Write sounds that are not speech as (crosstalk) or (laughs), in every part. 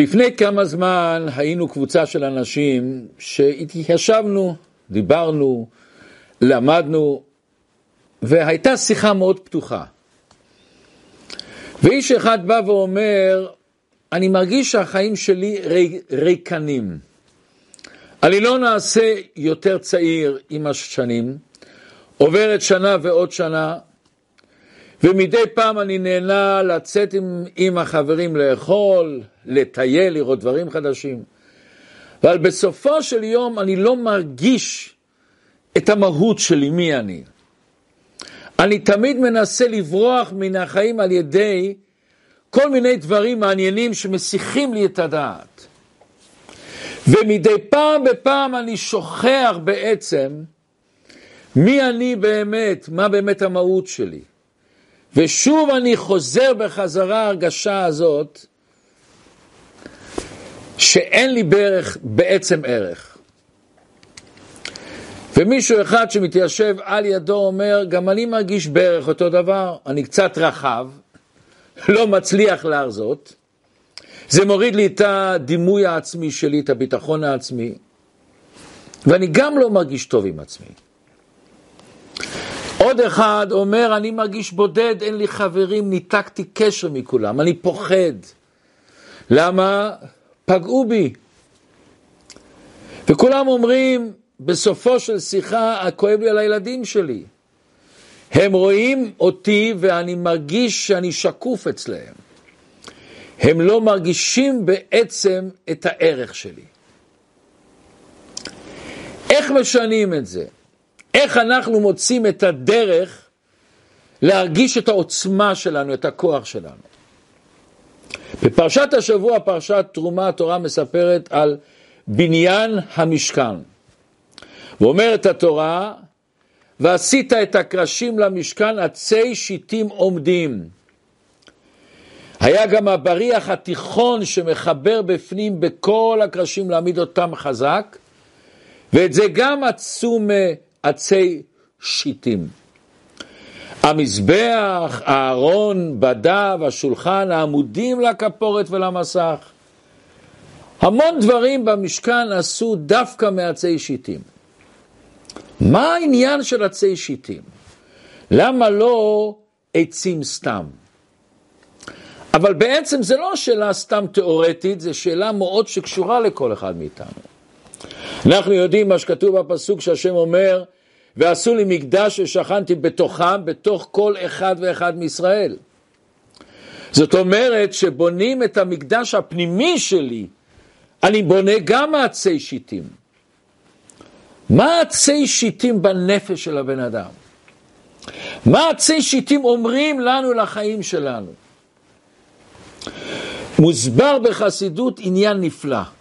לפני כמה זמן היינו קבוצה של אנשים שהתיישבנו, דיברנו, למדנו, והייתה שיחה מאוד פתוחה. ואיש אחד בא ואומר, אני מרגיש שהחיים שלי ריקנים. אני לא נעשה יותר צעיר עם השנים, עוברת שנה ועוד שנה, ומדי פעם אני נהנה לצאת עם, עם החברים לאכול, לטייל, לראות דברים חדשים. אבל בסופו של יום אני לא מרגיש את המהות שלי, מי אני. אני תמיד מנסה לברוח מן החיים על ידי כל מיני דברים מעניינים שמסיחים לי את הדעת. ומדי פעם בפעם אני שוכח בעצם מי אני באמת, מה באמת המהות שלי. ושוב אני חוזר בחזרה הרגשה הזאת שאין לי בערך, בעצם ערך. ומישהו אחד שמתיישב על ידו אומר, גם אני מרגיש בערך אותו דבר, אני קצת רחב, לא מצליח להרזות, זה מוריד לי את הדימוי העצמי שלי, את הביטחון העצמי, ואני גם לא מרגיש טוב עם עצמי. עוד אחד אומר, אני מרגיש בודד, אין לי חברים, ניתקתי קשר מכולם, אני פוחד. למה? פגעו בי. וכולם אומרים, בסופו של שיחה, כואב לי על הילדים שלי. הם רואים אותי ואני מרגיש שאני שקוף אצלהם. הם לא מרגישים בעצם את הערך שלי. איך משנים את זה? איך אנחנו מוצאים את הדרך להרגיש את העוצמה שלנו, את הכוח שלנו? בפרשת השבוע, פרשת תרומה, התורה מספרת על בניין המשכן. ואומרת התורה, ועשית את הקרשים למשכן עצי שיטים עומדים. היה גם הבריח התיכון שמחבר בפנים בכל הקרשים להעמיד אותם חזק, ואת זה גם עשו מעצי שיטים. המזבח, הארון, בדיו, השולחן, העמודים לכפורת ולמסך. המון דברים במשכן עשו דווקא מעצי שיטים. מה העניין של עצי שיטים? למה לא עצים סתם? אבל בעצם זה לא שאלה סתם תיאורטית, זו שאלה מאוד שקשורה לכל אחד מאיתנו. אנחנו יודעים מה שכתוב בפסוק שהשם אומר, ועשו לי מקדש ושכנתי בתוכם, בתוך כל אחד ואחד מישראל. זאת אומרת שבונים את המקדש הפנימי שלי, אני בונה גם מעצי שיטים. מה עצי שיטים בנפש של הבן אדם? מה עצי שיטים אומרים לנו לחיים שלנו? מוסבר בחסידות עניין נפלא.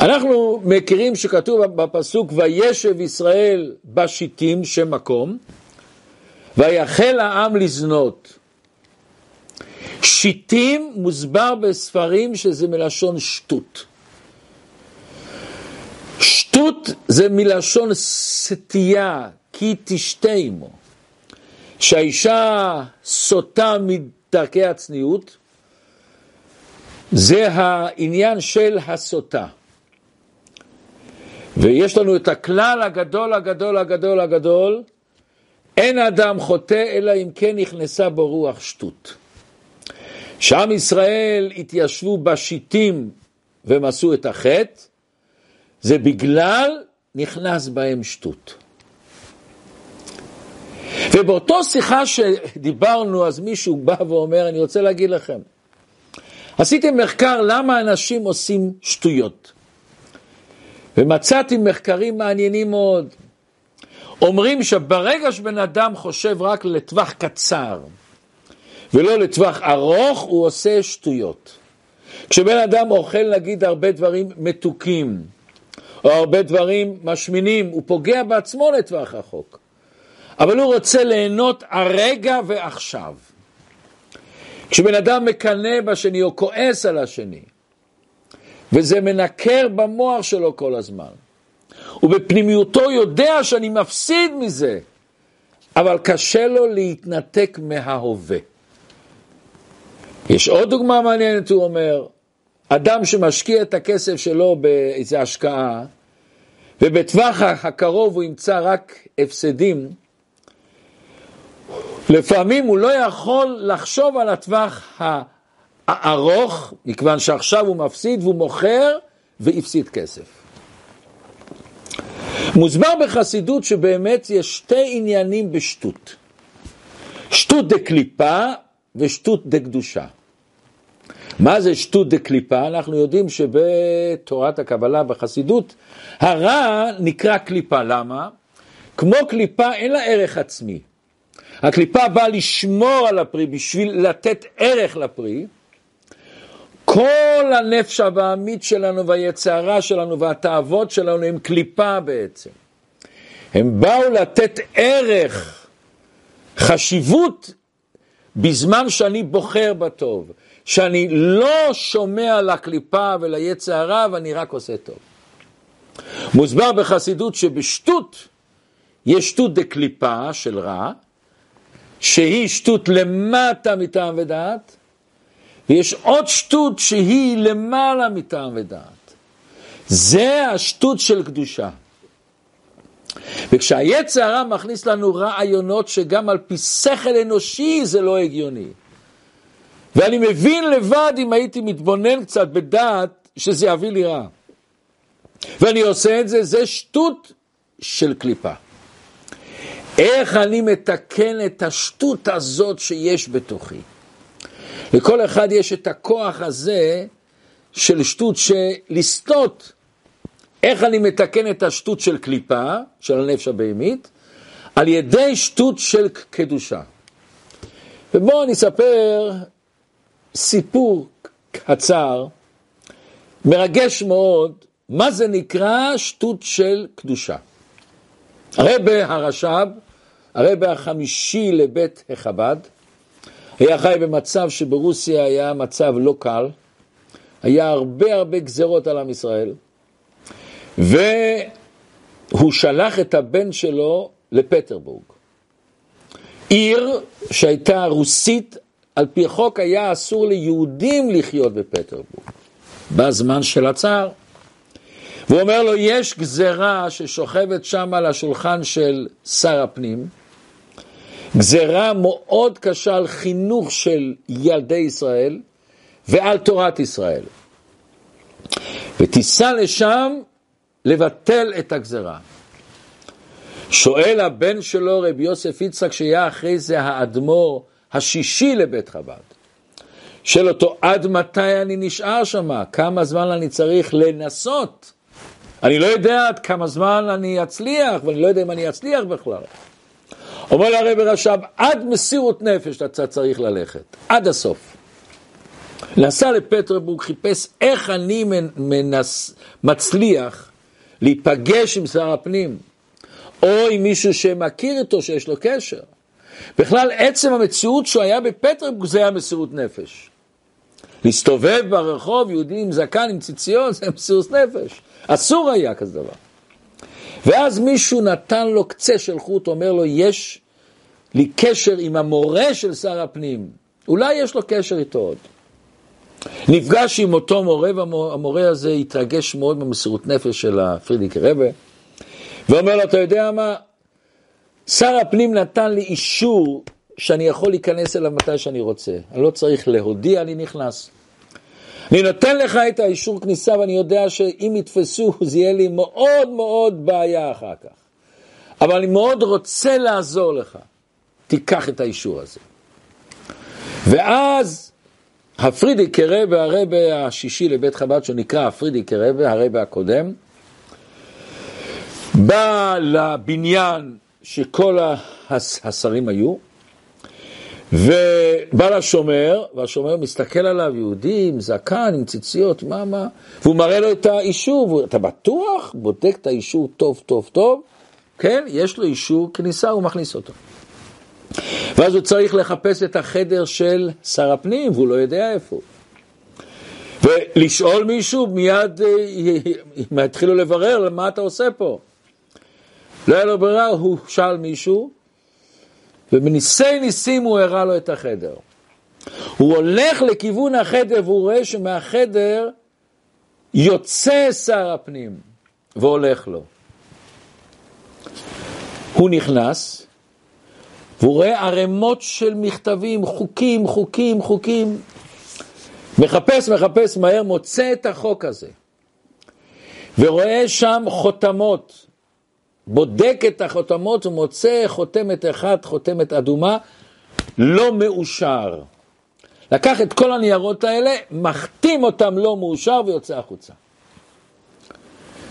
אנחנו מכירים שכתוב בפסוק וישב ישראל בשיטים שם מקום ויחל העם לזנות. שיטים מוסבר בספרים שזה מלשון שטות. שטות זה מלשון סטייה, כי תשתה עמו. שהאישה סוטה מדרכי הצניעות, זה העניין של הסוטה. ויש לנו את הכלל הגדול, הגדול, הגדול, הגדול, אין אדם חוטא אלא אם כן נכנסה בו רוח שטות. שעם ישראל התיישבו בשיטים עשו את החטא, זה בגלל נכנס בהם שטות. ובאותו שיחה שדיברנו, אז מישהו בא ואומר, אני רוצה להגיד לכם, עשיתם מחקר למה אנשים עושים שטויות. ומצאתי מחקרים מעניינים מאוד. אומרים שברגע שבן אדם חושב רק לטווח קצר ולא לטווח ארוך, הוא עושה שטויות. כשבן אדם אוכל נגיד הרבה דברים מתוקים, או הרבה דברים משמינים, הוא פוגע בעצמו לטווח רחוק. אבל הוא רוצה ליהנות הרגע ועכשיו. כשבן אדם מקנא בשני או כועס על השני, וזה מנקר במוח שלו כל הזמן, ובפנימיותו יודע שאני מפסיד מזה, אבל קשה לו להתנתק מההווה. יש עוד דוגמה מעניינת, הוא אומר, אדם שמשקיע את הכסף שלו באיזו השקעה, ובטווח הקרוב הוא ימצא רק הפסדים, לפעמים הוא לא יכול לחשוב על הטווח הארוך, מכיוון שעכשיו הוא מפסיד והוא מוכר והפסיד כסף. מוסבר בחסידות שבאמת יש שתי עניינים בשטות. שטות דקליפה ושטות דקדושה. מה זה שטות דקליפה? אנחנו יודעים שבתורת הקבלה בחסידות הרע נקרא קליפה. למה? כמו קליפה אין לה ערך עצמי. הקליפה באה לשמור על הפרי בשביל לתת ערך לפרי. כל הנפש הבעמית שלנו והיצרה שלנו והתאוות שלנו הם קליפה בעצם. הם באו לתת ערך, חשיבות, בזמן שאני בוחר בטוב, שאני לא שומע לקליפה וליצרה ואני רק עושה טוב. מוסבר בחסידות שבשטות יש שטות דקליפה של רע, שהיא שטות למטה מטעם ודעת, ויש עוד שטות שהיא למעלה מטעם ודעת. זה השטות של קדושה. וכשהיצר הרע מכניס לנו רעיונות שגם על פי שכל אנושי זה לא הגיוני. ואני מבין לבד אם הייתי מתבונן קצת בדעת שזה יביא לי רע. ואני עושה את זה, זה שטות של קליפה. איך אני מתקן את השטות הזאת שיש בתוכי? לכל אחד יש את הכוח הזה של שטות לסטות. איך אני מתקן את השטות של קליפה, של הנפש הבהמית? על ידי שטות של קדושה. ובואו אני אספר סיפור קצר, מרגש מאוד, מה זה נקרא שטות של קדושה. הרבה הרש"ב, הרבה החמישי לבית החב"ד, היה חי במצב שברוסיה היה מצב לא קל, היה הרבה הרבה גזרות על עם ישראל, והוא שלח את הבן שלו לפטרבורג. עיר שהייתה רוסית, על פי חוק היה אסור ליהודים לחיות בפטרבורג, בזמן של הצער. והוא אומר לו, יש גזרה ששוכבת שם על השולחן של שר הפנים, גזרה מאוד קשה על חינוך של ילדי ישראל ועל תורת ישראל. ותיסע לשם לבטל את הגזרה. שואל הבן שלו, רבי יוסף יצחק, שהיה אחרי זה האדמו"ר השישי לבית חב"ד. שואל אותו, עד מתי אני נשאר שם? כמה זמן אני צריך לנסות? אני לא יודע עד כמה זמן אני אצליח, ואני לא יודע אם אני אצליח בכלל. אומר לרב רש"ב, עד מסירות נפש אתה צריך ללכת, עד הסוף. נסע לפטרבורג, חיפש איך אני מנס, מצליח להיפגש עם שר הפנים, או עם מישהו שמכיר איתו, שיש לו קשר. בכלל, עצם המציאות שהוא היה בפטרבורג זה היה מסירות נפש. להסתובב ברחוב, יהודי עם זקן, עם ציציות, זה מסירות נפש. אסור היה כזה דבר. ואז מישהו נתן לו קצה של חוט, אומר לו, יש לי קשר עם המורה של שר הפנים, אולי יש לו קשר איתו עוד. נפגש עם אותו מורה, והמורה הזה התרגש מאוד במסירות נפש של הפרידיק רבה, ואומר לו, אתה יודע מה, שר הפנים נתן לי אישור שאני יכול להיכנס אליו מתי שאני רוצה. אני לא צריך להודיע, אני נכנס. אני נותן לך את האישור כניסה ואני יודע שאם יתפסו זה יהיה לי מאוד מאוד בעיה אחר כך. אבל אני מאוד רוצה לעזור לך. תיקח את האישור הזה. ואז הפרידיק הרבה, הרבה השישי לבית חב"ד, שנקרא הפרידיק הרבה, הרבה הקודם, בא לבניין שכל השרים היו, ובא לשומר, והשומר מסתכל עליו, יהודי עם זקן, עם ציציות, מה, מה, והוא מראה לו את האישור, אתה בטוח? בודק את האישור טוב, טוב, טוב, כן, יש לו אישור כניסה, הוא מכניס אותו. ואז הוא צריך לחפש את החדר של שר הפנים, והוא לא יודע איפה. ולשאול מישהו, מיד אה, יתחילו לברר מה אתה עושה פה. לא היה לו ברירה, הוא שאל מישהו, ובניסי ניסים הוא הראה לו את החדר. הוא הולך לכיוון החדר והוא רואה שמהחדר יוצא שר הפנים והולך לו. הוא נכנס והוא רואה ערימות של מכתבים, חוקים, חוקים, חוקים. מחפש, מחפש מהר, מוצא את החוק הזה. ורואה שם חותמות. בודק את החותמות ומוצא חותמת אחת, חותמת אדומה, לא מאושר. לקח את כל הניירות האלה, מחתים אותם לא מאושר ויוצא החוצה.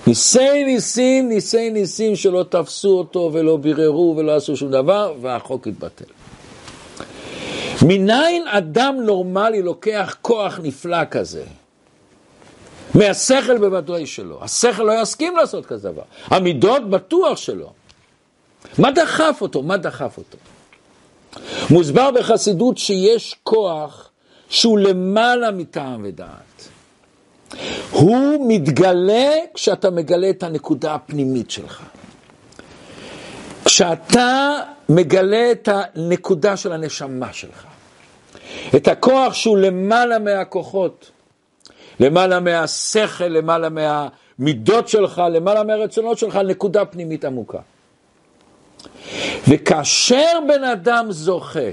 ניסי ניסים, ניסי ניסים שלא תפסו אותו ולא ביררו ולא עשו שום דבר, והחוק התבטל. מניין אדם נורמלי לוקח כוח נפלא כזה? מהשכל בוודאי שלו. השכל לא יסכים לעשות כזה דבר. המידות בטוח שלא. מה דחף אותו? מה דחף אותו? מוסבר בחסידות שיש כוח שהוא למעלה מטעם ודעת. הוא מתגלה כשאתה מגלה את הנקודה הפנימית שלך. כשאתה מגלה את הנקודה של הנשמה שלך, את הכוח שהוא למעלה מהכוחות, למעלה מהשכל, למעלה מהמידות שלך, למעלה מהרצונות שלך, נקודה פנימית עמוקה. וכאשר בן אדם זוכה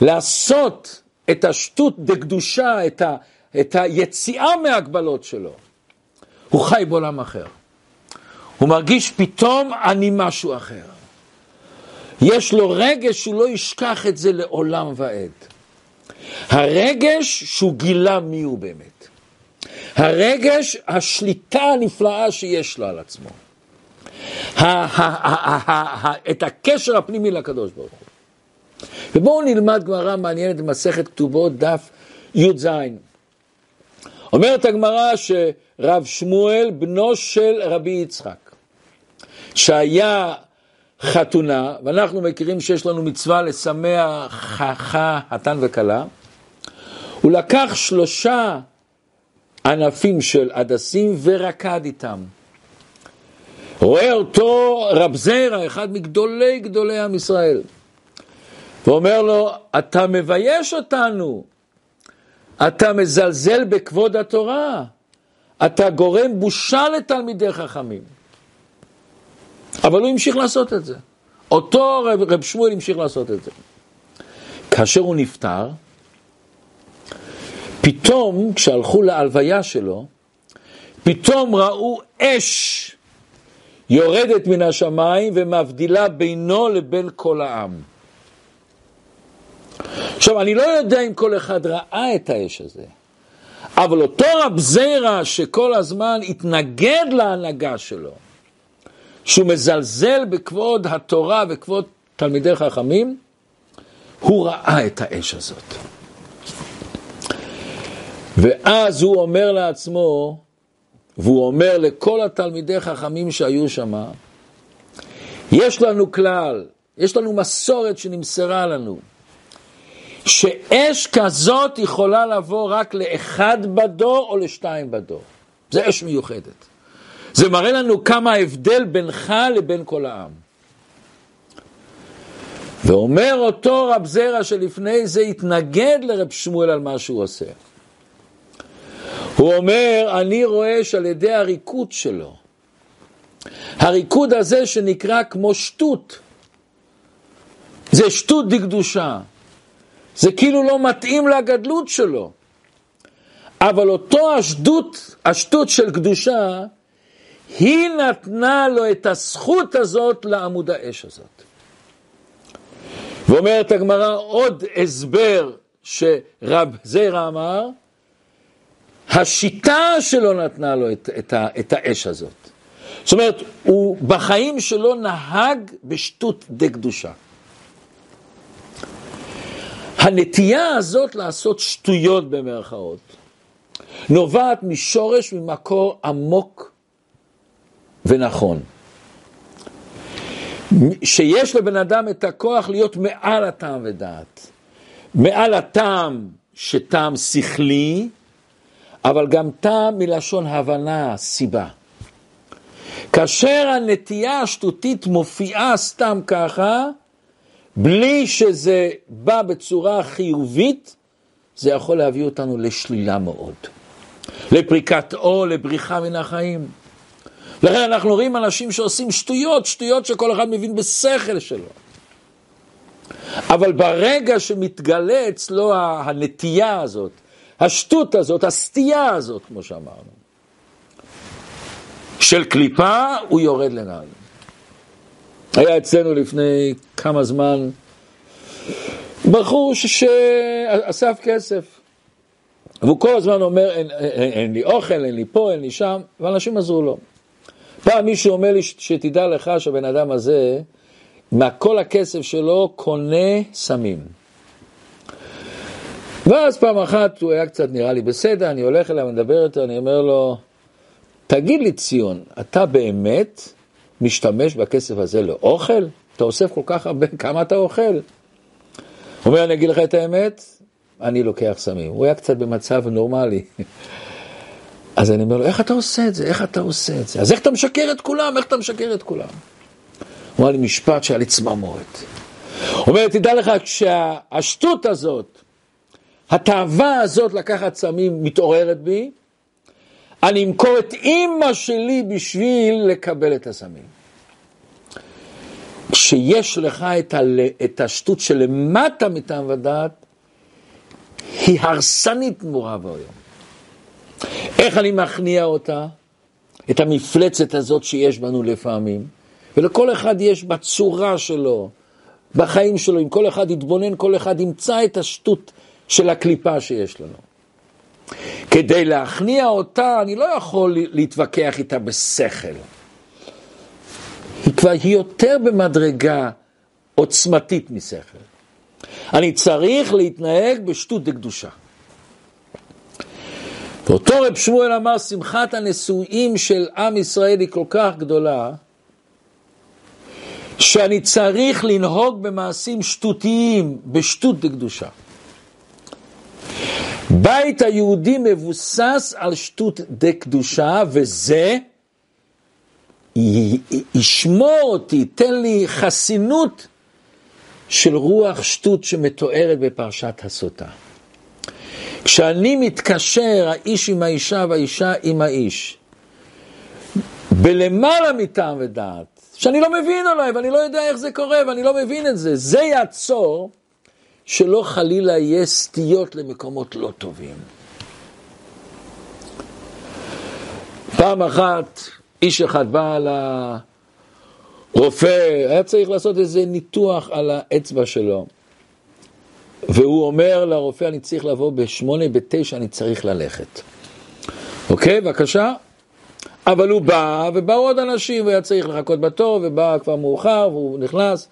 לעשות את השטות דקדושה, את, ה, את היציאה מהגבלות שלו, הוא חי בעולם אחר. הוא מרגיש פתאום אני משהו אחר. יש לו רגש שהוא לא ישכח את זה לעולם ועד. הרגש שהוא גילה מי הוא באמת. הרגש, השליטה הנפלאה שיש לו על עצמו. את הקשר הפנימי לקדוש ברוך הוא. ובואו נלמד גמרא מעניינת במסכת כתובות, דף י"ז. אומרת הגמרא שרב שמואל, בנו של רבי יצחק, שהיה חתונה, ואנחנו מכירים שיש לנו מצווה לשמח חתן וכלה, הוא לקח שלושה ענפים של הדסים ורקד איתם. רואה אותו רב זרע, אחד מגדולי גדולי עם ישראל, ואומר לו, אתה מבייש אותנו, אתה מזלזל בכבוד התורה, אתה גורם בושה לתלמידי חכמים. אבל הוא המשיך לעשות את זה. אותו רב, רב שמואל המשיך לעשות את זה. כאשר הוא נפטר, פתאום, כשהלכו להלוויה שלו, פתאום ראו אש יורדת מן השמיים ומבדילה בינו לבין כל העם. עכשיו, אני לא יודע אם כל אחד ראה את האש הזה, אבל אותו רב זירא שכל הזמן התנגד להנהגה שלו, שהוא מזלזל בכבוד התורה וכבוד תלמידי חכמים, הוא ראה את האש הזאת. ואז הוא אומר לעצמו, והוא אומר לכל התלמידי חכמים שהיו שם, יש לנו כלל, יש לנו מסורת שנמסרה לנו, שאש כזאת יכולה לבוא רק לאחד בדור או לשתיים בדור. זה אש מיוחדת. זה מראה לנו כמה ההבדל בינך לבין כל העם. ואומר אותו רב זרע שלפני זה התנגד לרב שמואל על מה שהוא עושה. הוא אומר, אני רואה שעל ידי הריקוד שלו, הריקוד הזה שנקרא כמו שטות, זה שטות דקדושה, זה כאילו לא מתאים לגדלות שלו, אבל אותו השטות, השטות של קדושה, היא נתנה לו את הזכות הזאת לעמוד האש הזאת. ואומרת הגמרא עוד הסבר שרב זירא אמר, השיטה שלו נתנה לו את, את, ה, את האש הזאת. זאת אומרת, הוא בחיים שלו נהג בשטות דה קדושה. הנטייה הזאת לעשות שטויות במרכאות נובעת משורש, ממקור עמוק ונכון. שיש לבן אדם את הכוח להיות מעל הטעם ודעת. מעל הטעם שטעם שכלי, אבל גם טעם מלשון הבנה, סיבה. כאשר הנטייה השטותית מופיעה סתם ככה, בלי שזה בא בצורה חיובית, זה יכול להביא אותנו לשלילה מאוד. לפריקת עול, לבריחה מן החיים. לכן אנחנו רואים אנשים שעושים שטויות, שטויות שכל אחד מבין בשכל שלו. אבל ברגע שמתגלה אצלו הנטייה הזאת, השטות הזאת, הסטייה הזאת, כמו שאמרנו, של קליפה, הוא יורד לנעל. היה אצלנו לפני כמה זמן בחור שאסף כסף, והוא כל הזמן אומר, אין, אין, אין לי אוכל, אין לי פה, אין לי שם, ואנשים עזרו לו. פעם מישהו אומר לי, שתדע לך שהבן אדם הזה, מהכל הכסף שלו קונה סמים. ואז פעם אחת הוא היה קצת נראה לי בסדר, אני הולך אליו, מדבר איתו, אני אומר לו, תגיד לי ציון, אתה באמת משתמש בכסף הזה לאוכל? אתה אוסף כל כך הרבה, (laughs) כמה אתה אוכל? הוא אומר, אני אגיד לך את האמת, אני לוקח סמים. הוא היה קצת במצב נורמלי. (laughs) אז אני אומר לו, איך אתה עושה את זה? איך אתה עושה את זה? אז איך אתה משקר את כולם? איך אתה משקר את כולם? הוא אמר לי משפט שהיה לי צמרמורת. הוא אומר, תדע לך, כשהשטות הזאת, התאווה הזאת לקחת סמים מתעוררת בי, אני אמכור את אימא שלי בשביל לקבל את הסמים. כשיש לך את, ה, את השטות שלמטה מטעם ודעת, היא הרסנית נורא ואויום. איך אני מכניע אותה? את המפלצת הזאת שיש בנו לפעמים. ולכל אחד יש בצורה שלו, בחיים שלו, אם כל אחד יתבונן, כל אחד ימצא את השטות של הקליפה שיש לנו. כדי להכניע אותה, אני לא יכול להתווכח איתה בשכל. היא כבר, היא יותר במדרגה עוצמתית משכל. אני צריך להתנהג בשטות דקדושה. ואותו רב שמואל אמר, שמחת הנשואים של עם ישראל היא כל כך גדולה, שאני צריך לנהוג במעשים שטותיים, בשטות דקדושה. בית היהודי מבוסס על שטות דקדושה, וזה ישמור אותי, ייתן לי חסינות של רוח שטות שמתוארת בפרשת הסוטה. כשאני מתקשר, האיש עם האישה והאישה עם האיש, בלמעלה מטעם ודעת, שאני לא מבין אולי, ואני לא יודע איך זה קורה, ואני לא מבין את זה, זה יעצור שלא חלילה יהיה סטיות למקומות לא טובים. פעם אחת איש אחד בא לרופא, היה צריך לעשות איזה ניתוח על האצבע שלו. והוא אומר לרופא, אני צריך לבוא בשמונה, בתשע, אני צריך ללכת. אוקיי, בבקשה. אבל הוא בא, ובאו עוד אנשים, והיה צריך לחכות בתור, ובא כבר מאוחר, והוא נכנס.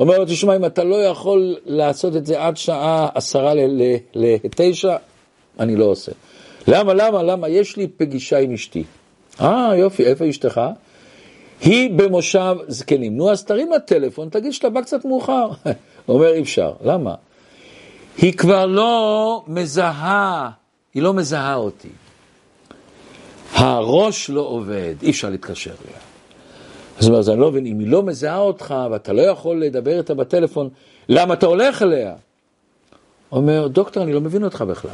אומר לו, תשמע, אם אתה לא יכול לעשות את זה עד שעה עשרה לתשע, אני לא עושה. למה, למה, למה? יש לי פגישה עם אשתי. אה, יופי, איפה אשתך? היא במושב זקנים. נו, אז תרים לטלפון, תגיד שאתה בא קצת מאוחר. (laughs) אומר, אי אפשר. למה? היא כבר לא מזהה, היא לא מזהה אותי. הראש לא עובד, אי אפשר להתקשר אליה. אז אומר, אז אני לא מבין, אם היא לא מזהה אותך ואתה לא יכול לדבר איתה בטלפון, למה אתה הולך אליה? אומר, דוקטור, אני לא מבין אותך בכלל.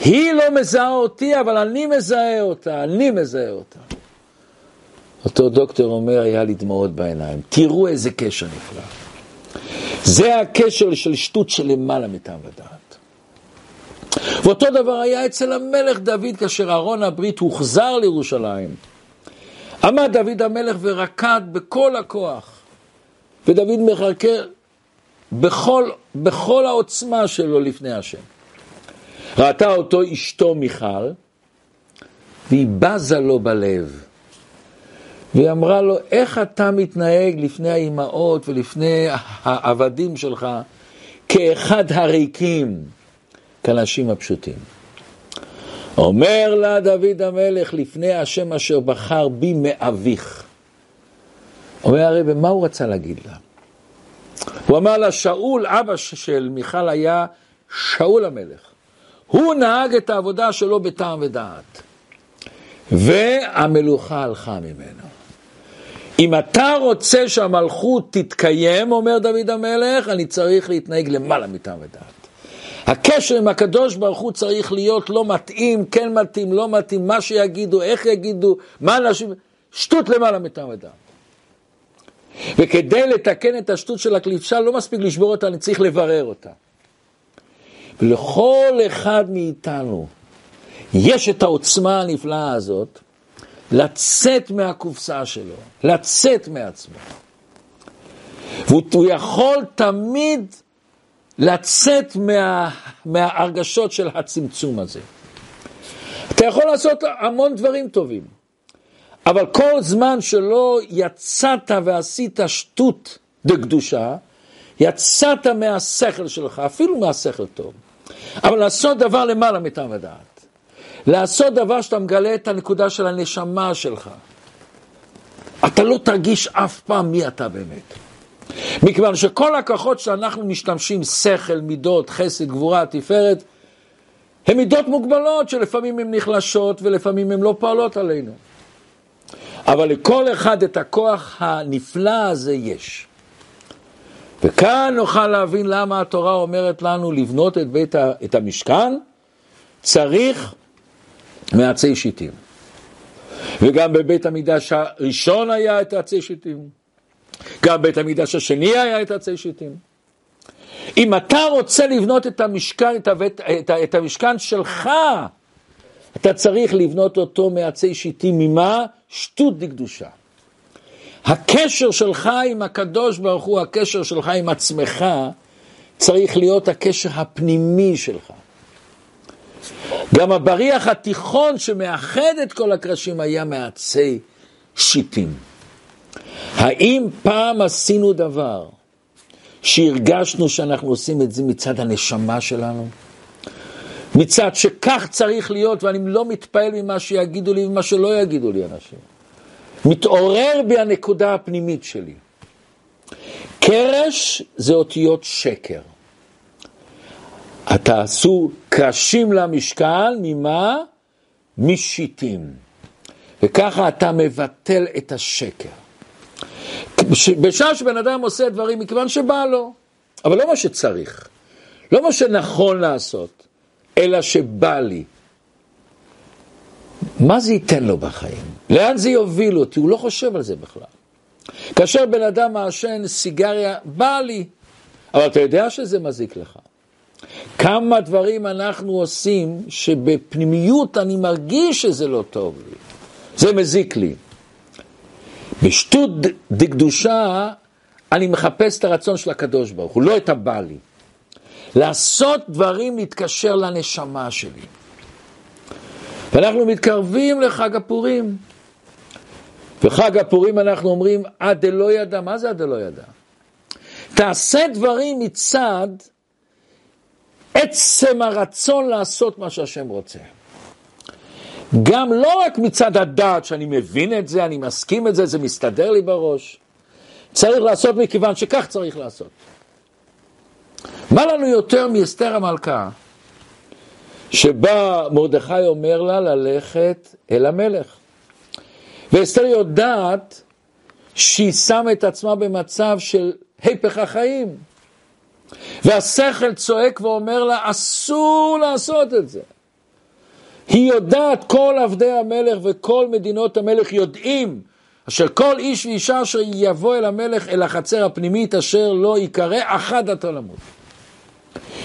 היא לא מזהה אותי, אבל אני מזהה אותה, אני מזהה אותה. אותו דוקטור אומר, היה לי דמעות בעיניים. תראו איזה קשר נפלא. זה הקשר של שטות שלמעלה מטעם ודעת. ואותו דבר היה אצל המלך דוד כאשר ארון הברית הוחזר לירושלים. עמד דוד המלך ורקד בכל הכוח, ודוד מחרקר בכל, בכל העוצמה שלו לפני השם. ראתה אותו אשתו מיכל, והיא בזה לו בלב. והיא אמרה לו, איך אתה מתנהג לפני האימהות ולפני העבדים שלך כאחד הריקים, כאנשים הפשוטים. אומר לה דוד המלך, לפני השם אשר בחר בי מאביך. אומר הרב, מה הוא רצה להגיד לה? הוא אמר לה, שאול, אבא של מיכל היה שאול המלך. הוא נהג את העבודה שלו בטעם ודעת, והמלוכה הלכה ממנו. אם אתה רוצה שהמלכות תתקיים, אומר דוד המלך, אני צריך להתנהג למעלה מטעם ודעת. הקשר עם הקדוש ברוך הוא צריך להיות לא מתאים, כן מתאים, לא מתאים, מה שיגידו, איך יגידו, מה אנשים, שטות למעלה מטעם ודעת. וכדי לתקן את השטות של הקלישה, לא מספיק לשבור אותה, אני צריך לברר אותה. ולכל אחד מאיתנו יש את העוצמה הנפלאה הזאת לצאת מהקופסה שלו, לצאת מעצמו. והוא יכול תמיד לצאת מה, מההרגשות של הצמצום הזה. אתה יכול לעשות המון דברים טובים, אבל כל זמן שלא יצאת ועשית שטות דקדושה, יצאת מהשכל שלך, אפילו מהשכל טוב, אבל לעשות דבר למעלה מטעם הדעת. לעשות דבר שאתה מגלה את הנקודה של הנשמה שלך. אתה לא תרגיש אף פעם מי אתה באמת. מכיוון שכל הכוחות שאנחנו משתמשים, שכל, מידות, חסד, גבורה, תפארת, הן מידות מוגבלות שלפעמים הן נחלשות ולפעמים הן לא פועלות עלינו. אבל לכל אחד את הכוח הנפלא הזה יש. וכאן נוכל להבין למה התורה אומרת לנו לבנות את, בית ה, את המשכן, צריך מעצי שיטים. וגם בבית המקדש הראשון היה את עצי שיטים, גם בבית המקדש השני היה את עצי שיטים. אם אתה רוצה לבנות את המשכן, את, הבית, את, את המשכן שלך, אתה צריך לבנות אותו מעצי שיטים, ממה? שטות דקדושה. הקשר שלך עם הקדוש ברוך הוא, הקשר שלך עם עצמך, צריך להיות הקשר הפנימי שלך. גם הבריח התיכון שמאחד את כל הקרשים היה מעצי שיטים. האם פעם עשינו דבר שהרגשנו שאנחנו עושים את זה מצד הנשמה שלנו? מצד שכך צריך להיות, ואני לא מתפעל ממה שיגידו לי ומה שלא יגידו לי אנשים. מתעורר בי הנקודה הפנימית שלי. קרש זה אותיות שקר. תעשו קרשים למשקל, ממה? משיטים. וככה אתה מבטל את השקר. בשעה שבן אדם עושה דברים מכיוון שבא לו, אבל לא מה שצריך, לא מה שנכון לעשות, אלא שבא לי. מה זה ייתן לו בחיים? לאן זה יוביל אותי? הוא לא חושב על זה בכלל. כאשר בן אדם מעשן סיגריה, בא לי, אבל אתה יודע שזה מזיק לך. כמה דברים אנחנו עושים שבפנימיות אני מרגיש שזה לא טוב לי, זה מזיק לי. בשטות דקדושה אני מחפש את הרצון של הקדוש ברוך הוא, לא את הבא לי. לעשות דברים להתקשר לנשמה שלי. ואנחנו מתקרבים לחג הפורים. וחג הפורים אנחנו אומרים, עד דלא ידע, מה זה עד דלא ידע? תעשה דברים מצד עצם הרצון לעשות מה שהשם רוצה. גם לא רק מצד הדעת שאני מבין את זה, אני מסכים את זה, זה מסתדר לי בראש. צריך לעשות מכיוון שכך צריך לעשות. מה לנו יותר מאסתר המלכה, שבה מרדכי אומר לה ללכת אל המלך. ואסתר יודעת שהיא שמה את עצמה במצב של היפך החיים. והשכל צועק ואומר לה, אסור לעשות את זה. היא יודעת, כל עבדי המלך וכל מדינות המלך יודעים, אשר כל איש ואישה אשר יבוא אל המלך, אל החצר הפנימית, אשר לא ייקרא, אחד עתה למות.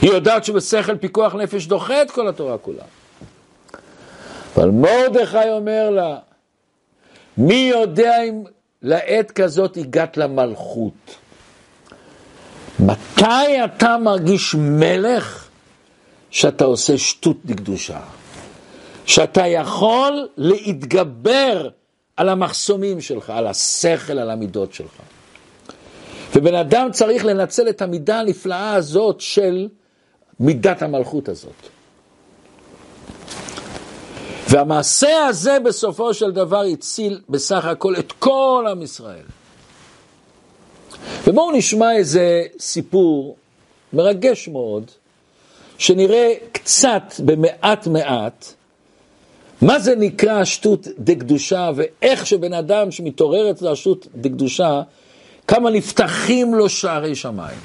היא יודעת שבשכל פיקוח נפש דוחה את כל התורה כולה. אבל מרדכי אומר לה, מי יודע אם לעת כזאת הגעת למלכות? מתי אתה מרגיש מלך שאתה עושה שטות לקדושה? שאתה יכול להתגבר על המחסומים שלך, על השכל, על המידות שלך. ובן אדם צריך לנצל את המידה הנפלאה הזאת של מידת המלכות הזאת. והמעשה הזה בסופו של דבר הציל בסך הכל את כל עם ישראל. ובואו נשמע איזה סיפור מרגש מאוד, שנראה קצת, במעט מעט, מה זה נקרא שטות דקדושה, ואיך שבן אדם שמתעוררת לשטות דקדושה, כמה נפתחים לו שערי שמיים.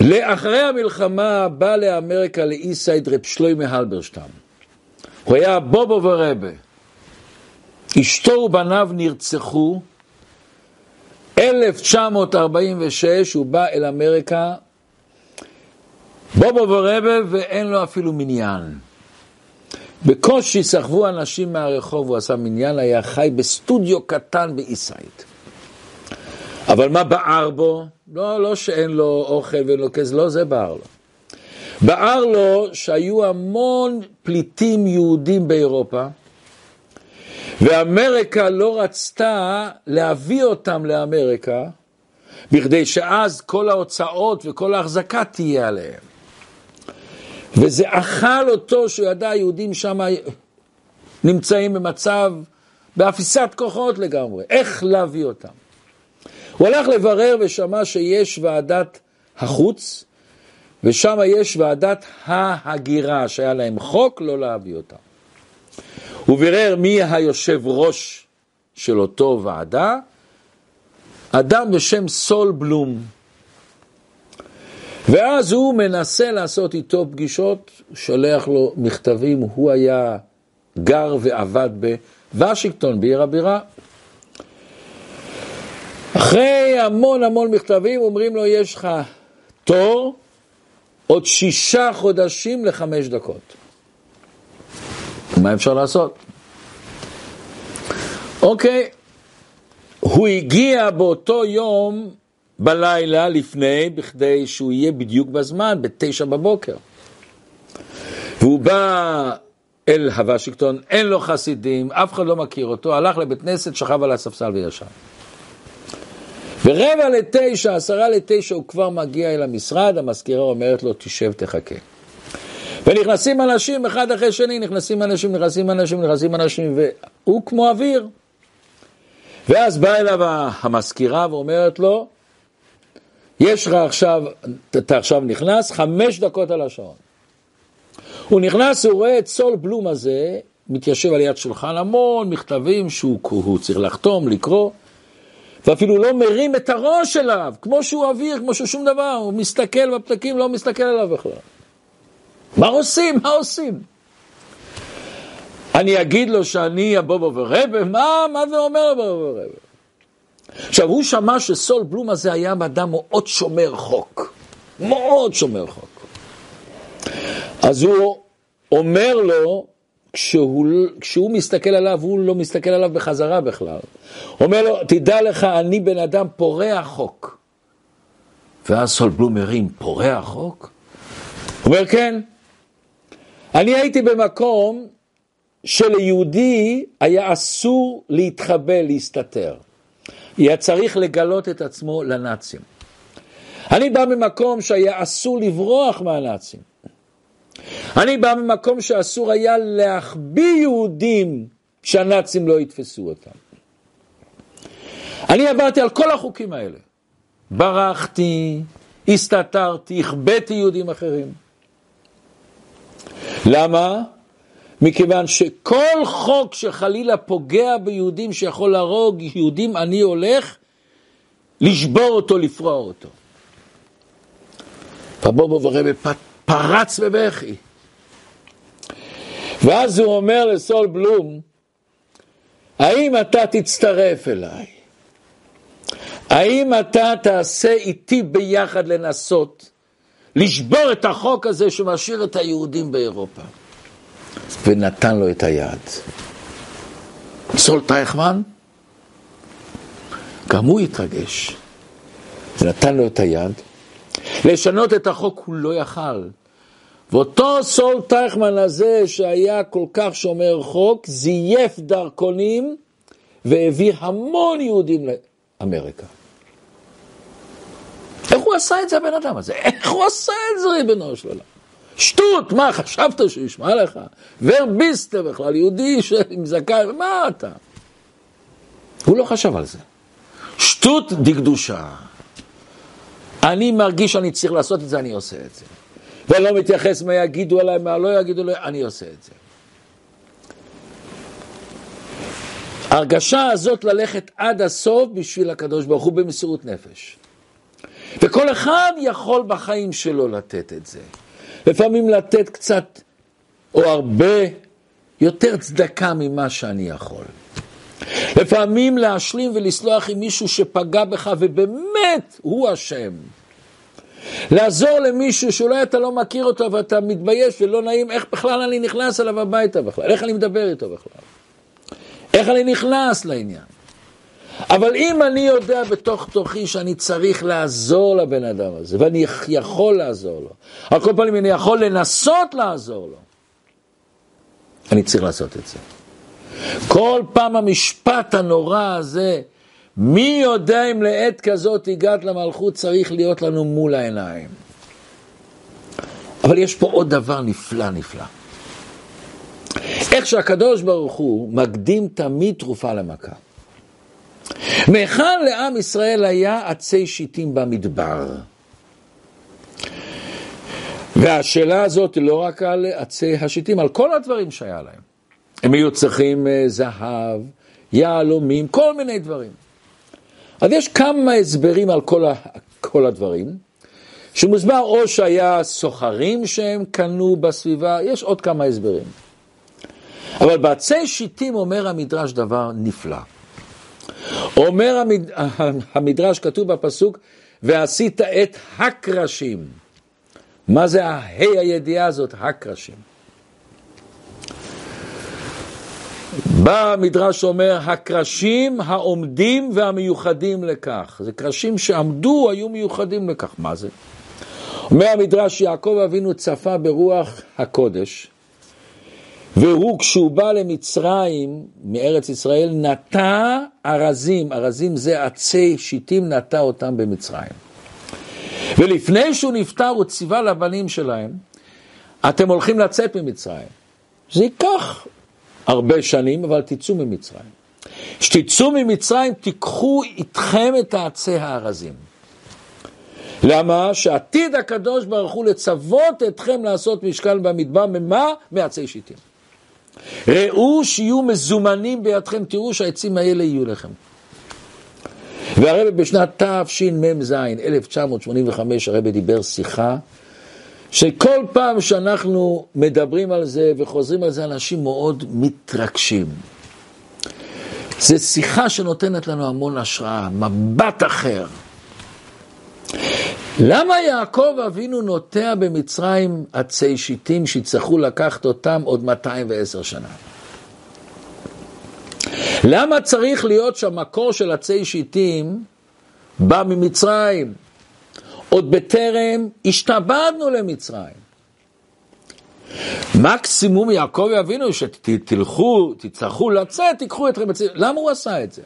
לאחרי המלחמה בא לאמריקה לאיסייד רב שלוימה הלברשטם. הוא היה בובו ורבה. אשתו ובניו נרצחו. 1946 הוא בא אל אמריקה, בובו ורבה, ואין לו אפילו מניין. בקושי סחבו אנשים מהרחוב, הוא עשה מניין, היה חי בסטודיו קטן באיסייד. אבל מה בער בו? לא, לא שאין לו אוכל ואין לו כסף, לא זה בער לו. בער לו שהיו המון פליטים יהודים באירופה, ואמריקה לא רצתה להביא אותם לאמריקה, בכדי שאז כל ההוצאות וכל ההחזקה תהיה עליהם. וזה אכל אותו שהוא ידע, היהודים שם נמצאים במצב, באפיסת כוחות לגמרי, איך להביא אותם. הוא הלך לברר ושמע שיש ועדת החוץ, ושם יש ועדת ההגירה, שהיה להם חוק לא להביא אותם. הוא בירר מי היושב ראש של אותו ועדה, אדם בשם סול בלום. ואז הוא מנסה לעשות איתו פגישות, שולח לו מכתבים, הוא היה גר ועבד בוושינגטון, בעיר הבירה. אחרי המון המון מכתבים אומרים לו, יש לך תור עוד שישה חודשים לחמש דקות. מה אפשר לעשות? אוקיי, הוא הגיע באותו יום בלילה לפני, בכדי שהוא יהיה בדיוק בזמן, בתשע בבוקר. והוא בא אל הוושינגטון, אין לו חסידים, אף אחד לא מכיר אותו, הלך לבית כנסת, שכב על הספסל וישב. ברבע לתשע, עשרה לתשע, הוא כבר מגיע אל המשרד, המזכירה אומרת לו, תשב, תחכה. ונכנסים אנשים אחד אחרי שני, נכנסים אנשים, נכנסים אנשים, נכנסים אנשים, והוא כמו אוויר. ואז באה אליו המזכירה ואומרת לו, יש לך עכשיו, אתה עכשיו נכנס, חמש דקות על השעון. הוא נכנס, הוא רואה את סול בלום הזה, מתיישב על יד שולחן המון מכתבים שהוא צריך לחתום, לקרוא, ואפילו לא מרים את הראש אליו, כמו שהוא אוויר, כמו שהוא שום דבר, הוא מסתכל בפתקים, לא מסתכל עליו בכלל. מה עושים? מה עושים? אני אגיד לו שאני הבובו ורבה? מה, מה זה אומר הבובו ורבה? עכשיו, הוא שמע שסול בלום הזה היה אדם מאוד שומר חוק. מאוד שומר חוק. אז הוא אומר לו, כשהוא, כשהוא מסתכל עליו, הוא לא מסתכל עליו בחזרה בכלל. אומר לו, תדע לך, אני בן אדם פורע חוק. ואז סול בלום הרים, פורע חוק? הוא אומר, כן. אני הייתי במקום שליהודי היה אסור להתחבא, להסתתר. היה צריך לגלות את עצמו לנאצים. אני בא ממקום שהיה אסור לברוח מהנאצים. אני בא ממקום שאסור היה להחביא יהודים שהנאצים לא יתפסו אותם. אני עברתי על כל החוקים האלה. ברחתי, הסתתרתי, החבאתי יהודים אחרים. למה? מכיוון שכל חוק שחלילה פוגע ביהודים שיכול להרוג יהודים, אני הולך לשבור אותו, לפרוע אותו. פבובו ורבי פרץ בבכי. ואז הוא אומר לסול בלום, האם אתה תצטרף אליי? האם אתה תעשה איתי ביחד לנסות לשבור את החוק הזה שמשאיר את היהודים באירופה? ונתן לו את היד. סול טייכמן, גם הוא התרגש, ונתן לו את היד. לשנות את החוק הוא לא יכל. ואותו סול טייכמן הזה, שהיה כל כך שומר חוק, זייף דרכונים והעביר המון יהודים לאמריקה. הוא עשה את זה הבן אדם הזה? איך הוא עשה את זה ריבונו של עולם? שטות, מה חשבת שהוא ישמע לך? ורביסטה בכלל, יהודי עם זקן, מה אתה? הוא לא חשב על זה. שטות דקדושה. אני מרגיש שאני צריך לעשות את זה, אני עושה את זה. ואני לא מתייחס מה יגידו עליי, מה לא יגידו עליי, אני עושה את זה. ההרגשה הזאת ללכת עד הסוף בשביל הקדוש ברוך הוא במסירות נפש. וכל אחד יכול בחיים שלו לתת את זה. לפעמים לתת קצת או הרבה יותר צדקה ממה שאני יכול. לפעמים להשלים ולסלוח עם מישהו שפגע בך ובאמת הוא אשם. לעזור למישהו שאולי אתה לא מכיר אותו ואתה מתבייש ולא נעים, איך בכלל אני נכנס אליו הביתה בכלל, איך אני מדבר איתו בכלל, איך אני נכנס לעניין. אבל אם אני יודע בתוך תוכי שאני צריך לעזור לבן אדם הזה, ואני יכול לעזור לו, על כל פנים אני יכול לנסות לעזור לו, אני צריך לעשות את זה. כל פעם המשפט הנורא הזה, מי יודע אם לעת כזאת הגעת למלכות צריך להיות לנו מול העיניים. אבל יש פה עוד דבר נפלא נפלא. איך שהקדוש ברוך הוא מקדים תמיד תרופה למכה. מהיכן לעם ישראל היה עצי שיטים במדבר? והשאלה הזאת היא לא רק על עצי השיטים, על כל הדברים שהיה להם. הם היו צריכים אה, זהב, יהלומים, כל מיני דברים. אז יש כמה הסברים על כל, ה, כל הדברים, שמוסבר או שהיה סוחרים שהם קנו בסביבה, יש עוד כמה הסברים. אבל בעצי שיטים אומר המדרש דבר נפלא. אומר המד... (laughs) המדרש, כתוב בפסוק, ועשית את הקרשים. מה זה ההי הידיעה הזאת, הקרשים? בא המדרש אומר, הקרשים העומדים והמיוחדים לכך. זה קרשים שעמדו, היו מיוחדים לכך. מה זה? אומר המדרש, יעקב אבינו צפה ברוח הקודש, והוא, כשהוא בא למצרים, מארץ ישראל, נטע ארזים, ארזים זה עצי שיטים, נטע אותם במצרים. ולפני שהוא נפטר, הוא ציווה לבנים שלהם, אתם הולכים לצאת ממצרים. זה ייקח הרבה שנים, אבל תצאו ממצרים. כשתצאו ממצרים, תיקחו איתכם את עצי הארזים. למה? שעתיד הקדוש ברוך הוא לצוות אתכם לעשות משקל במדבר, ממה? מעצי שיטים. ראו שיהיו מזומנים בידכם, תראו שהעצים האלה יהיו לכם. והרבא בשנת תשמ"ז, 1985, הרבא דיבר שיחה, שכל פעם שאנחנו מדברים על זה וחוזרים על זה, אנשים מאוד מתרגשים. זו שיחה שנותנת לנו המון השראה, מבט אחר. למה יעקב אבינו נוטע במצרים עצי שיטים שיצטרכו לקחת אותם עוד 210 שנה? למה צריך להיות שהמקור של עצי שיטים בא ממצרים? עוד בטרם השתבדנו למצרים. מקסימום יעקב אבינו שתלכו, תצטרכו לצאת, תיקחו אתכם. למה הוא עשה את זה?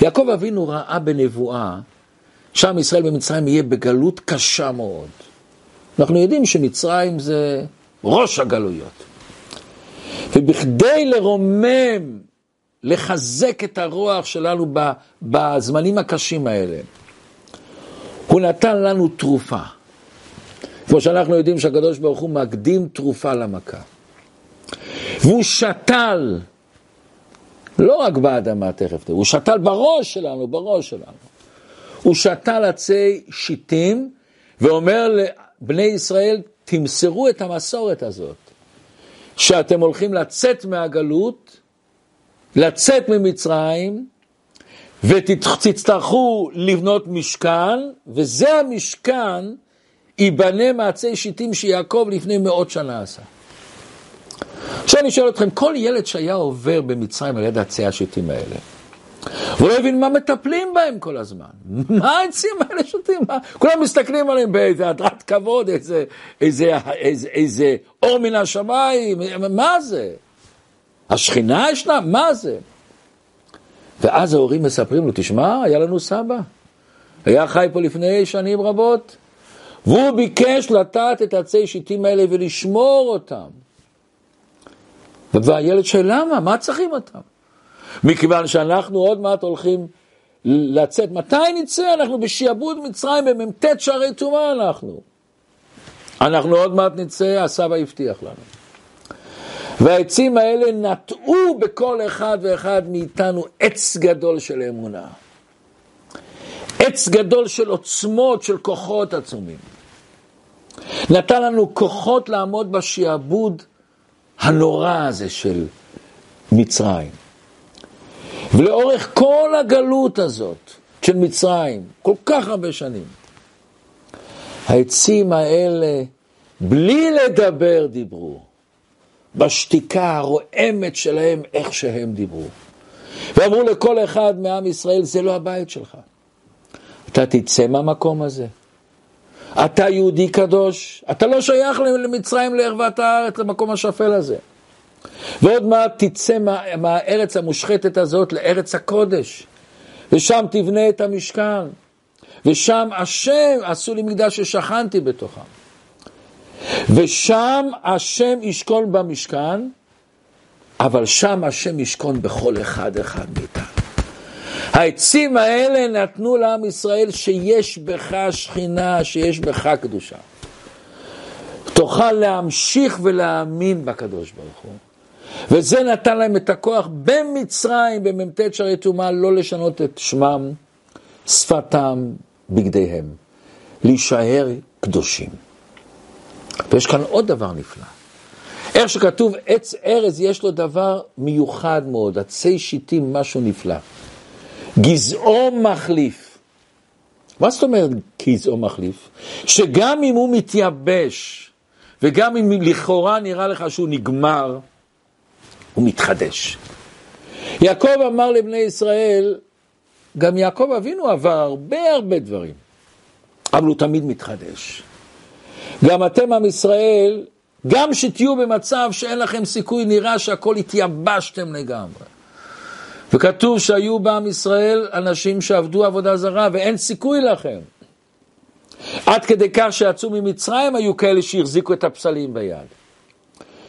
יעקב אבינו ראה בנבואה שעם ישראל במצרים יהיה בגלות קשה מאוד. אנחנו יודעים שמצרים זה ראש הגלויות. ובכדי לרומם, לחזק את הרוח שלנו בזמנים הקשים האלה, הוא נתן לנו תרופה. כמו שאנחנו יודעים שהקדוש ברוך הוא מקדים תרופה למכה. והוא שתל, לא רק באדמה תכף, הוא שתל בראש שלנו, בראש שלנו. הוא שתל עצי שיטים ואומר לבני ישראל, תמסרו את המסורת הזאת, שאתם הולכים לצאת מהגלות, לצאת ממצרים, ותצטרכו לבנות משכן, וזה המשכן ייבנה מעצי שיטים שיעקב לפני מאות שנה עשה. עכשיו אני שואל אתכם, כל ילד שהיה עובר במצרים על יד עצי השיטים האלה, הוא לא הבין מה מטפלים בהם כל הזמן. (laughs) מה העצים האלה שותים? מה? כולם מסתכלים עליהם באיזה הדרת כבוד, איזה, איזה, איזה, איזה אור מן השמיים, מה זה? השכינה ישנה? מה זה? ואז ההורים מספרים לו, תשמע, היה לנו סבא, היה חי פה לפני שנים רבות, והוא ביקש לטעת את עצי שיטים האלה ולשמור אותם. והילד שואל, למה? מה צריכים אותם? מכיוון שאנחנו עוד מעט הולכים לצאת. מתי נצא? אנחנו בשעבוד מצרים במ"ט שערי טומאה אנחנו. אנחנו עוד מעט נצא, הסבא הבטיח לנו. והעצים האלה נטעו בכל אחד ואחד מאיתנו עץ גדול של אמונה. עץ גדול של עוצמות, של כוחות עצומים. נתן לנו כוחות לעמוד בשעבוד הנורא הזה של מצרים. ולאורך כל הגלות הזאת של מצרים, כל כך הרבה שנים, העצים האלה, בלי לדבר, דיברו. בשתיקה הרועמת שלהם, איך שהם דיברו. ואמרו לכל אחד מעם ישראל, זה לא הבית שלך. אתה תצא מהמקום הזה. אתה יהודי קדוש, אתה לא שייך למצרים, לערוות הארץ, למקום השפל הזה. ועוד מעט תצא מה, מהארץ המושחתת הזאת לארץ הקודש, ושם תבנה את המשכן, ושם השם עשו לי מקדש ששכנתי בתוכם. ושם השם ישכון במשכן, אבל שם השם ישכון בכל אחד אחד מאיתנו. העצים האלה נתנו לעם ישראל שיש בך שכינה, שיש בך קדושה. תוכל להמשיך ולהאמין בקדוש ברוך הוא. וזה נתן להם את הכוח במצרים, במ"ט שערי טומאה, לא לשנות את שמם, שפתם, בגדיהם. להישאר קדושים. ויש כאן עוד דבר נפלא. איך שכתוב עץ ארז יש לו דבר מיוחד מאוד, עצי שיטים משהו נפלא. גזעו מחליף. מה זאת אומרת גזעו מחליף? שגם אם הוא מתייבש, וגם אם לכאורה נראה לך שהוא נגמר, הוא מתחדש. יעקב אמר לבני ישראל, גם יעקב אבינו עבר הרבה הרבה דברים, אבל הוא תמיד מתחדש. גם אתם עם ישראל, גם שתהיו במצב שאין לכם סיכוי, נראה שהכל התייבשתם לגמרי. וכתוב שהיו בעם ישראל אנשים שעבדו עבודה זרה ואין סיכוי לכם. עד כדי כך שיצאו ממצרים היו כאלה שהחזיקו את הפסלים ביד.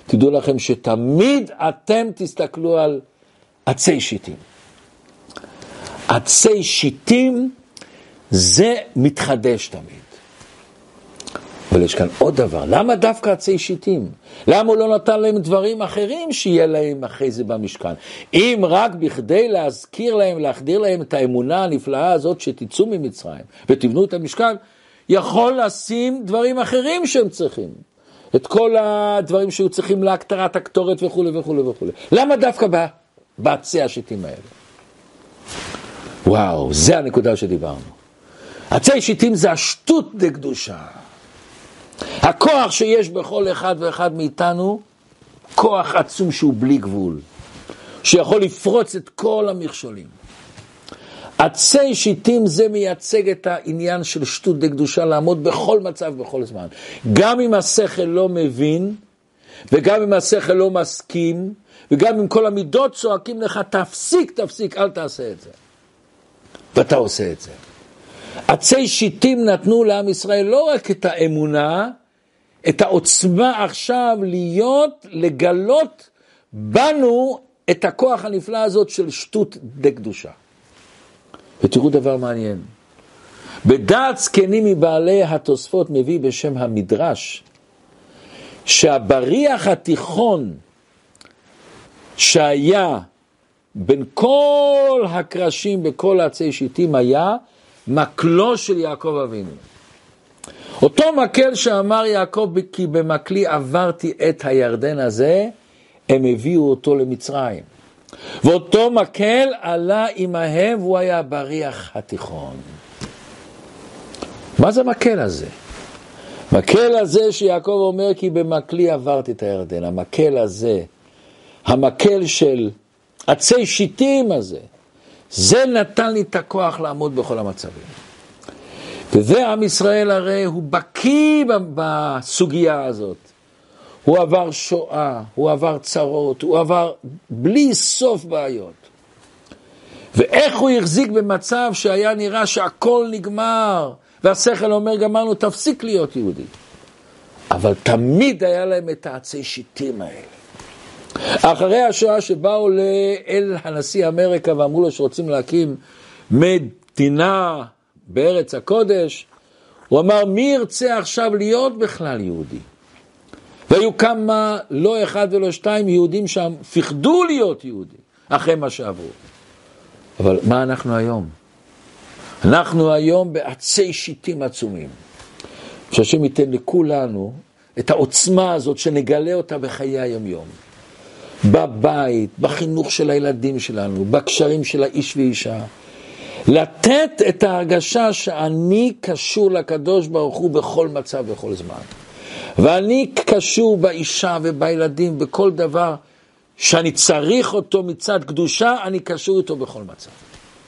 תדעו לכם שתמיד אתם תסתכלו על עצי שיטים. עצי שיטים זה מתחדש תמיד. אבל יש כאן עוד דבר, למה דווקא עצי שיטים? למה הוא לא נתן להם דברים אחרים שיהיה להם אחרי זה במשכן? אם רק בכדי להזכיר להם, להחדיר להם את האמונה הנפלאה הזאת שתצאו ממצרים ותבנו את המשכן, יכול לשים דברים אחרים שהם צריכים. את כל הדברים שהיו צריכים להקטרת הקטורת וכולי וכולי וכולי. למה דווקא בעצי השיטים האלה? וואו, זה הנקודה שדיברנו. עצי שיטים זה השטות דקדושה. הכוח שיש בכל אחד ואחד מאיתנו, כוח עצום שהוא בלי גבול, שיכול לפרוץ את כל המכשולים. עצי שיטים זה מייצג את העניין של שטות דקדושה, לעמוד בכל מצב, בכל זמן. גם אם השכל לא מבין, וגם אם השכל לא מסכים, וגם אם כל המידות צועקים לך, תפסיק, תפסיק, אל תעשה את זה. ואתה עושה את זה. עצי שיטים נתנו לעם ישראל לא רק את האמונה, את העוצמה עכשיו להיות, לגלות בנו את הכוח הנפלא הזאת של שטות דקדושה. ותראו דבר מעניין. בדעת זקנים מבעלי התוספות מביא בשם המדרש, שהבריח התיכון שהיה בין כל הקרשים בכל עצי שיטים היה מקלו של יעקב אבינו. אותו מקל שאמר יעקב כי במקלי עברתי את הירדן הזה, הם הביאו אותו למצרים. ואותו מקל עלה עמהם והוא היה בריח התיכון. מה זה המקל הזה? מקל הזה שיעקב אומר כי במקלי עברתי את הירדן, המקל הזה, המקל של עצי שיטים הזה, זה נתן לי את הכוח לעמוד בכל המצבים. וזה עם ישראל הרי הוא בקיא בסוגיה הזאת. הוא עבר שואה, הוא עבר צרות, הוא עבר בלי סוף בעיות. ואיך הוא החזיק במצב שהיה נראה שהכל נגמר, והשכל אומר גמרנו, תפסיק להיות יהודי. אבל תמיד היה להם את העצי שיטים האלה. אחרי השואה שבאו אל הנשיא אמריקה ואמרו לו שרוצים להקים מדינה בארץ הקודש, הוא אמר, מי ירצה עכשיו להיות בכלל יהודי? והיו כמה, לא אחד ולא שתיים, יהודים שם, פחדו להיות יהודים, אחרי מה שעברו. אבל מה אנחנו היום? אנחנו היום בעצי שיטים עצומים. שהשם ייתן לכולנו את העוצמה הזאת, שנגלה אותה בחיי היומיום. בבית, בחינוך של הילדים שלנו, בקשרים של האיש ואישה. לתת את ההרגשה שאני קשור לקדוש ברוך הוא בכל מצב ובכל זמן. ואני קשור באישה ובילדים, בכל דבר שאני צריך אותו מצד קדושה, אני קשור איתו בכל מצב.